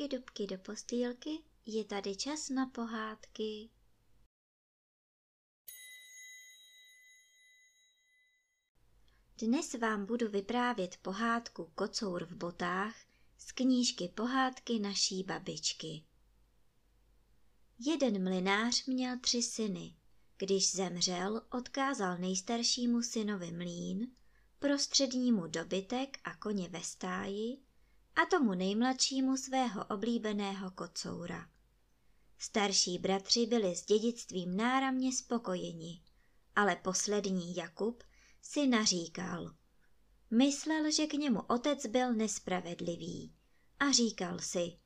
dubky, dubky do postýlky, je tady čas na pohádky. Dnes vám budu vyprávět pohádku Kocour v botách z knížky Pohádky naší babičky. Jeden mlinář měl tři syny. Když zemřel, odkázal nejstaršímu synovi mlín, prostřednímu dobytek a koně ve stáji a tomu nejmladšímu svého oblíbeného kocoura. Starší bratři byli s dědictvím náramně spokojeni, ale poslední Jakub si naříkal. Myslel, že k němu otec byl nespravedlivý a říkal si,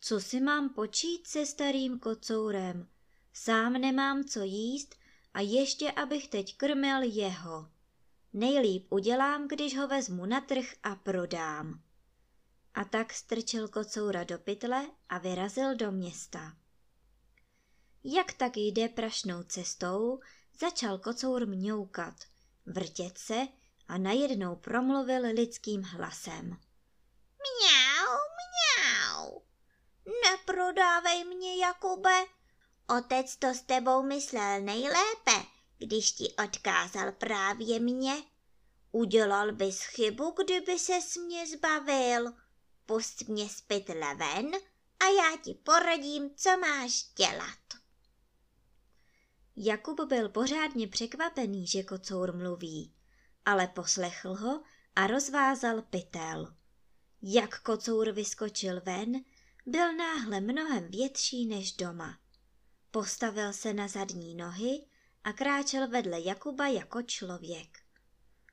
co si mám počít se starým kocourem, sám nemám co jíst a ještě abych teď krmil jeho. Nejlíp udělám, když ho vezmu na trh a prodám. A tak strčil kocoura do pytle a vyrazil do města. Jak tak jde prašnou cestou, začal kocour mňoukat, vrtět se a najednou promluvil lidským hlasem. Mňau, mňau. Neprodávej mě, Jakube. Otec to s tebou myslel nejlépe, když ti odkázal právě mě. Udělal bys chybu, kdyby se mě zbavil. Pust mě z pytle ven a já ti poradím, co máš dělat. Jakub byl pořádně překvapený, že kocour mluví, ale poslechl ho a rozvázal pytel. Jak kocour vyskočil ven, byl náhle mnohem větší než doma. Postavil se na zadní nohy a kráčel vedle Jakuba jako člověk.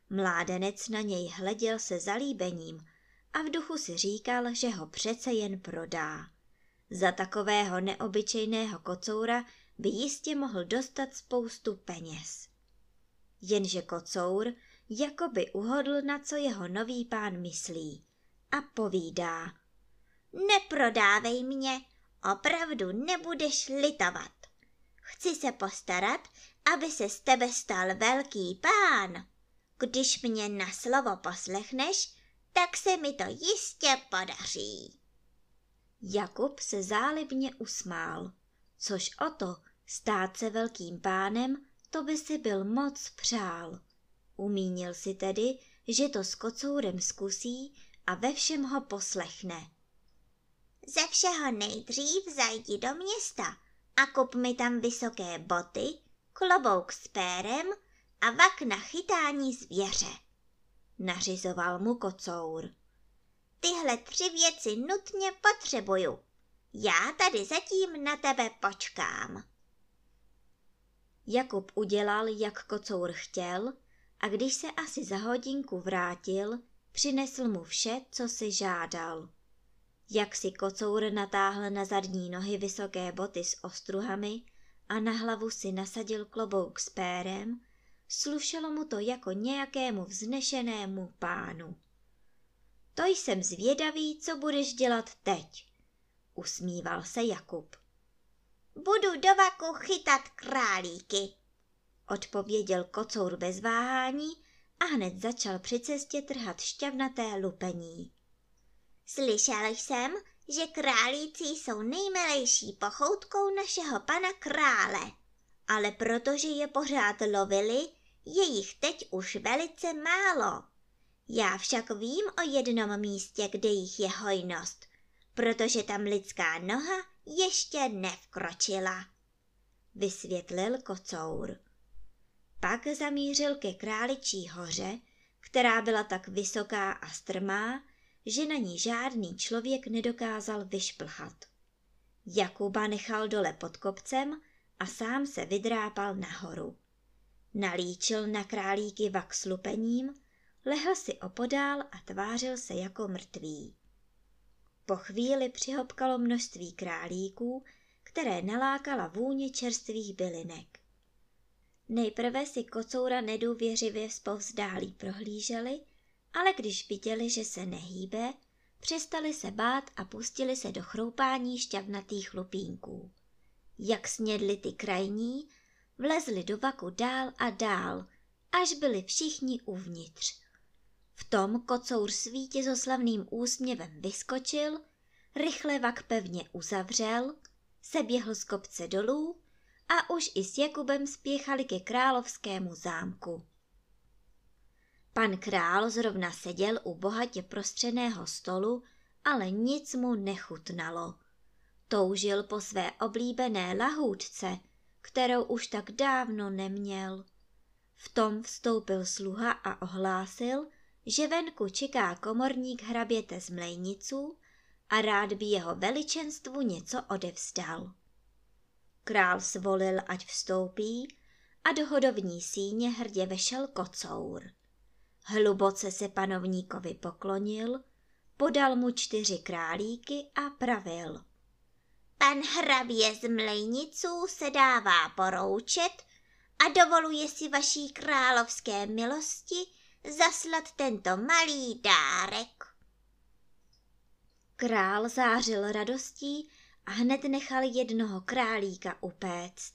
Mládenec na něj hleděl se zalíbením a v duchu si říkal, že ho přece jen prodá. Za takového neobyčejného kocoura by jistě mohl dostat spoustu peněz. Jenže kocour jako by uhodl, na co jeho nový pán myslí a povídá. Neprodávej mě, opravdu nebudeš litovat. Chci se postarat, aby se z tebe stal velký pán. Když mě na slovo poslechneš, tak se mi to jistě podaří. Jakub se zálibně usmál, což o to stát se velkým pánem, to by si byl moc přál. Umínil si tedy, že to s kocourem zkusí a ve všem ho poslechne. Ze všeho nejdřív zajdi do města a kup mi tam vysoké boty, klobouk s pérem a vak na chytání zvěře. Nařizoval mu kocour. Tyhle tři věci nutně potřebuju. Já tady zatím na tebe počkám. Jakub udělal, jak kocour chtěl, a když se asi za hodinku vrátil, přinesl mu vše, co si žádal. Jak si kocour natáhl na zadní nohy vysoké boty s ostruhami a na hlavu si nasadil klobouk s pérem, slušelo mu to jako nějakému vznešenému pánu. To jsem zvědavý, co budeš dělat teď, usmíval se Jakub. Budu do vaku chytat králíky, odpověděl kocour bez váhání a hned začal při cestě trhat šťavnaté lupení. Slyšel jsem, že králíci jsou nejmilejší pochoutkou našeho pana krále, ale protože je pořád lovili, je jich teď už velice málo. Já však vím o jednom místě, kde jich je hojnost, protože tam lidská noha ještě nevkročila, vysvětlil kocour. Pak zamířil ke králičí hoře, která byla tak vysoká a strmá, že na ní žádný člověk nedokázal vyšplhat. Jakuba nechal dole pod kopcem a sám se vydrápal nahoru. Nalíčil na králíky vak s lupením, lehl si opodál a tvářil se jako mrtvý. Po chvíli přihopkalo množství králíků, které nalákala vůně čerstvých bylinek. Nejprve si kocoura nedůvěřivě zpovzdálí prohlíželi, ale když viděli, že se nehýbe, přestali se bát a pustili se do chroupání šťavnatých lupínků. Jak snědli ty krajní, vlezli do vaku dál a dál, až byli všichni uvnitř. V tom kocour s vítězoslavným úsměvem vyskočil, rychle vak pevně uzavřel, seběhl z kopce dolů a už i s Jakubem spěchali ke královskému zámku. Pan král zrovna seděl u bohatě prostřeného stolu, ale nic mu nechutnalo. Toužil po své oblíbené lahůdce, kterou už tak dávno neměl. V tom vstoupil sluha a ohlásil, že venku čeká komorník hraběte z mlejniců a rád by jeho veličenstvu něco odevzdal. Král svolil, ať vstoupí a do hodovní síně hrdě vešel kocour. Hluboce se panovníkovi poklonil, podal mu čtyři králíky a pravil. Pan hrabě z mlejniců se dává poroučet a dovoluje si vaší královské milosti zaslat tento malý dárek. Král zářil radostí a hned nechal jednoho králíka upéct.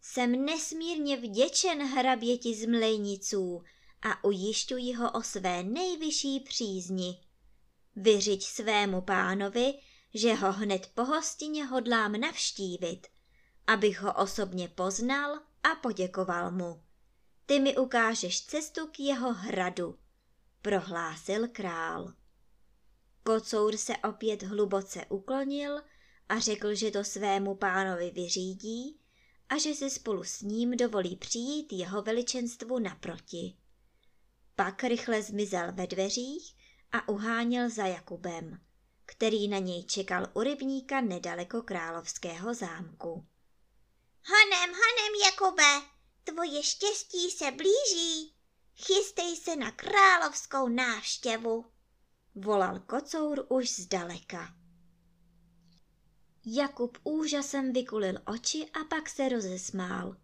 Jsem nesmírně vděčen hraběti z mlejniců a ujišťuji ho o své nejvyšší přízni. Vyřiď svému pánovi, že ho hned po hostině hodlám navštívit, abych ho osobně poznal a poděkoval mu. Ty mi ukážeš cestu k jeho hradu, prohlásil král. Kocour se opět hluboce uklonil a řekl, že to svému pánovi vyřídí a že si spolu s ním dovolí přijít jeho veličenstvu naproti. Pak rychle zmizel ve dveřích a uháněl za Jakubem, který na něj čekal u rybníka nedaleko královského zámku. Hanem, hanem, Jakube, tvoje štěstí se blíží. Chystej se na královskou návštěvu, volal kocour už zdaleka. Jakub úžasem vykulil oči a pak se rozesmál.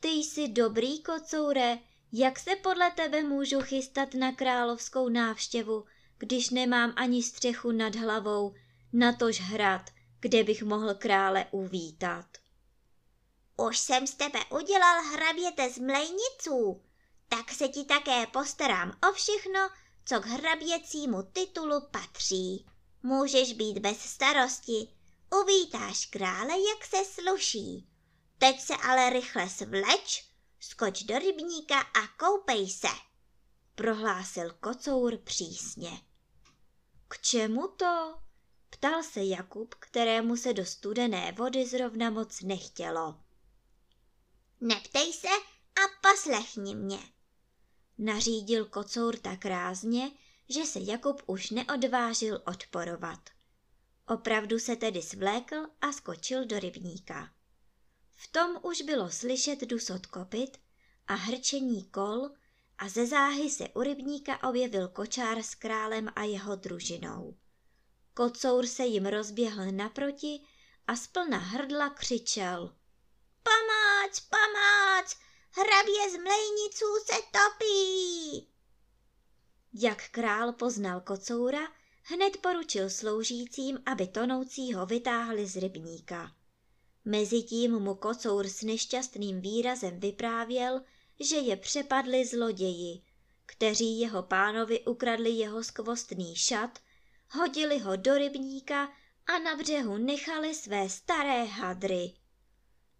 Ty jsi dobrý kocoure, jak se podle tebe můžu chystat na královskou návštěvu, když nemám ani střechu nad hlavou, natož hrad, kde bych mohl krále uvítat. Už jsem z tebe udělal hraběte z mlejniců, tak se ti také postarám o všechno, co k hraběcímu titulu patří. Můžeš být bez starosti, uvítáš krále, jak se sluší. Teď se ale rychle svleč, skoč do rybníka a koupej se, prohlásil kocour přísně. K čemu to? Ptal se Jakub, kterému se do studené vody zrovna moc nechtělo. Neptej se a poslechni mě. Nařídil kocour tak rázně, že se Jakub už neodvážil odporovat. Opravdu se tedy svlékl a skočil do rybníka. V tom už bylo slyšet dusot kopit a hrčení kol a ze záhy se u rybníka objevil kočár s králem a jeho družinou. Kocour se jim rozběhl naproti a splna hrdla křičel. Pomoc, pomoc, hrabě z mlejniců se topí. Jak král poznal kocoura, hned poručil sloužícím, aby tonoucího vytáhli z rybníka. Mezitím mu kocour s nešťastným výrazem vyprávěl, že je přepadli zloději, kteří jeho pánovi ukradli jeho skvostný šat, hodili ho do rybníka a na břehu nechali své staré hadry.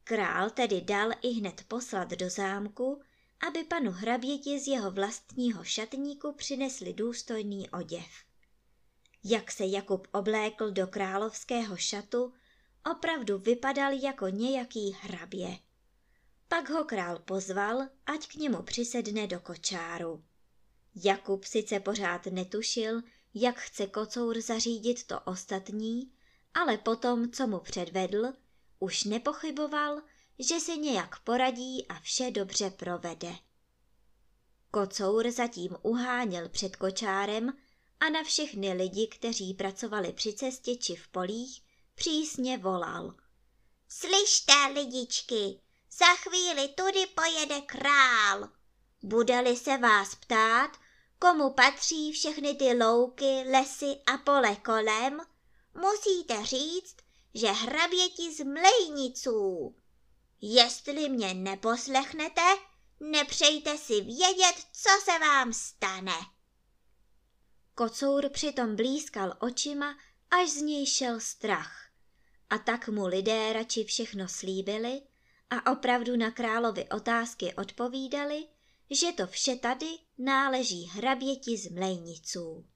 Král tedy dal i hned poslat do zámku, aby panu hraběti z jeho vlastního šatníku přinesli důstojný oděv. Jak se Jakub oblékl do královského šatu, opravdu vypadal jako nějaký hrabě. Pak ho král pozval, ať k němu přisedne do kočáru. Jakub sice pořád netušil, jak chce kocour zařídit to ostatní, ale potom, co mu předvedl, už nepochyboval, že si nějak poradí a vše dobře provede. Kocour zatím uháněl před kočárem a na všechny lidi, kteří pracovali při cestě či v polích, přísně volal. Slyšte, lidičky, za chvíli tudy pojede král. Bude-li se vás ptát, komu patří všechny ty louky, lesy a pole kolem, musíte říct, že hraběti z mlejniců. Jestli mě neposlechnete, nepřejte si vědět, co se vám stane. Kocour přitom blízkal očima až z něj šel strach. A tak mu lidé radši všechno slíbili a opravdu na královi otázky odpovídali, že to vše tady náleží hraběti z mlejniců.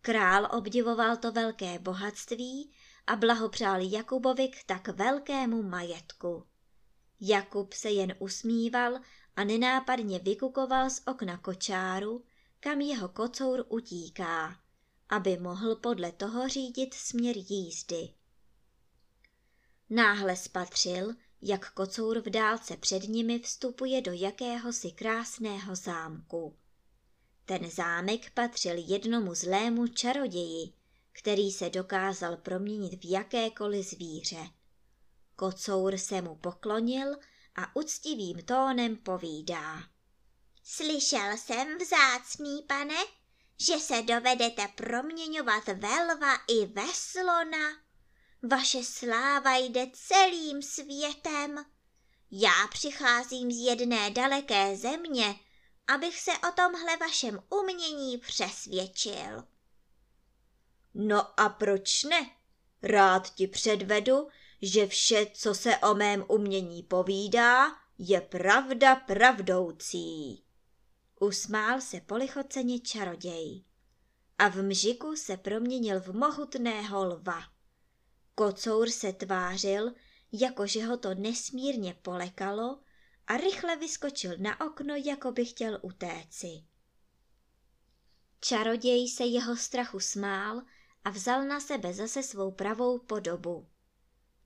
Král obdivoval to velké bohatství a blahopřál Jakubovi k tak velkému majetku. Jakub se jen usmíval a nenápadně vykukoval z okna kočáru, kam jeho kocour utíká, aby mohl podle toho řídit směr jízdy. Náhle spatřil, jak kocour v dálce před nimi vstupuje do jakéhosi krásného zámku. Ten zámek patřil jednomu zlému čaroději, který se dokázal proměnit v jakékoliv zvíře. Kocour se mu poklonil a uctivým tónem povídá. Slyšel jsem, vzácný pane, že se dovedete proměňovat ve lva i ve slona. Vaše sláva jde celým světem. Já přicházím z jedné daleké země, abych se o tomhle vašem umění přesvědčil. No a proč ne? Rád ti předvedu, že vše, co se o mém umění povídá, je pravda pravdoucí. Usmál se polichoceně čaroděj a v mžiku se proměnil v mohutného lva. Kocour se tvářil, jakože ho to nesmírně polekalo a rychle vyskočil na okno, jako by chtěl utéci. Čaroděj se jeho strachu smál a vzal na sebe zase svou pravou podobu.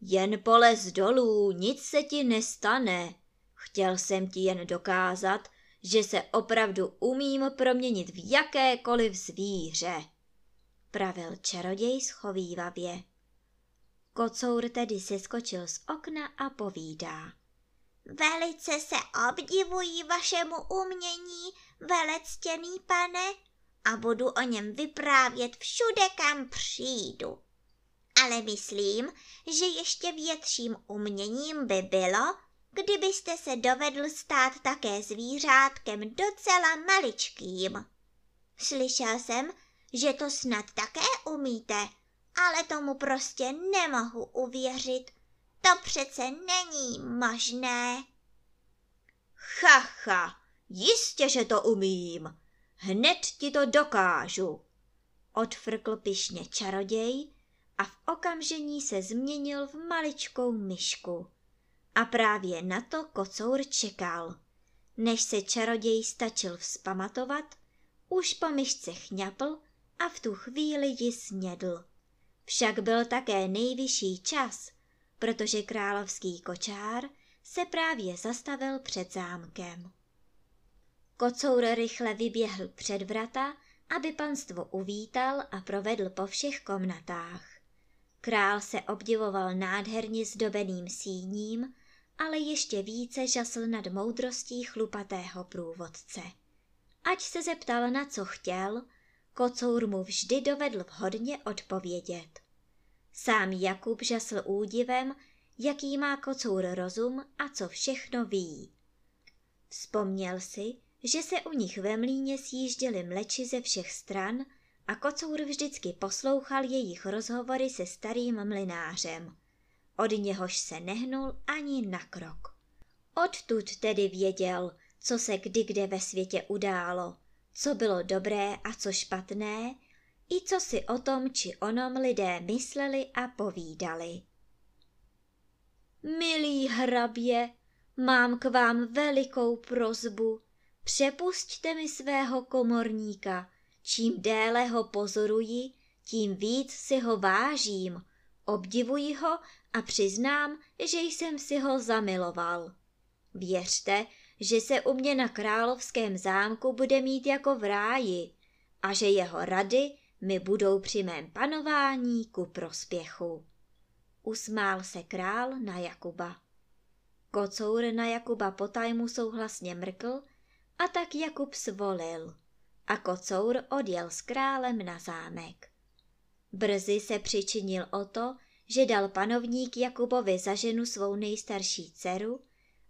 Jen polez dolů, nic se ti nestane. Chtěl jsem ti jen dokázat, že se opravdu umím proměnit v jakékoliv zvíře, pravil čaroděj schovývavě. Kocour tedy seskočil z okna a povídá. Velice se obdivují vašemu umění, velectěný pane, a budu o něm vyprávět všude, kam přijdu. Ale myslím, že ještě větším uměním by bylo, kdybyste se dovedl stát také zvířátkem docela maličkým. Slyšel jsem, že to snad také umíte, ale tomu prostě nemohu uvěřit. To přece není možné. Chacha, jistě, že to umím. Hned ti to dokážu. Odfrkl pišně čaroděj a v okamžení se změnil v maličkou myšku. A právě na to kocour čekal. Než se čaroděj stačil vzpamatovat, už po myšce chňapl a v tu chvíli ji snědl. Však byl také nejvyšší čas, protože královský kočár se právě zastavil před zámkem. Kocour rychle vyběhl před vrata, aby panstvo uvítal a provedl po všech komnatách. Král se obdivoval nádherně zdobeným síním, ale ještě více žasl nad moudrostí chlupatého průvodce. Ať se zeptal na co chtěl, kocour mu vždy dovedl vhodně odpovědět. Sám Jakub žasl údivem, jaký má kocour rozum a co všechno ví. Vzpomněl si, že se u nich ve mlíně sjížděli mleči ze všech stran a kocour vždycky poslouchal jejich rozhovory se starým mlinářem. Od něhož se nehnul ani na krok. Odtud tedy věděl, co se kdy kde ve světě událo, co bylo dobré a co špatné, i co si o tom či onom lidé mysleli a povídali. Milý hrabě, mám k vám velikou prozbu. Přepusťte mi svého komorníka. Čím déle ho pozoruji, tím víc si ho vážím. Obdivuji ho a přiznám, že jsem si ho zamiloval. Věřte, že se u mě na královském zámku bude mít jako v ráji a že jeho rady mi budou při mém panování ku prospěchu. Usmál se král na Jakuba. Kocour na Jakuba potajmu souhlasně mrkl a tak Jakub svolil a kocour odjel s králem na zámek. Brzy se přičinil o to, že dal panovník Jakubovi za ženu svou nejstarší dceru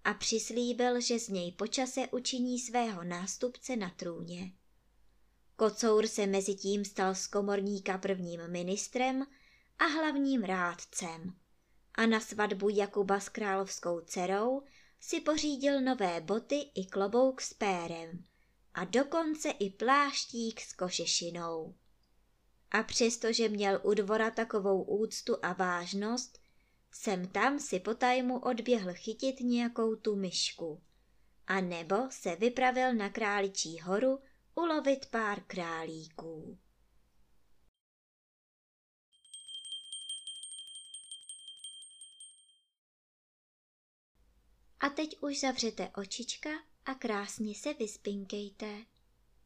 a přislíbil, že z něj počase učiní svého nástupce na trůně. Kocour se mezi tím stal z komorníka prvním ministrem a hlavním rádcem. A na svatbu Jakuba s královskou dcerou si pořídil nové boty i klobouk s pérem a dokonce i pláštík s košešinou. A přestože měl u dvora takovou úctu a vážnost, sem tam si potajmu odběhl chytit nějakou tu myšku. A nebo se vypravil na králičí horu ulovit pár králíků. A teď už zavřete očička a krásně se vyspinkejte.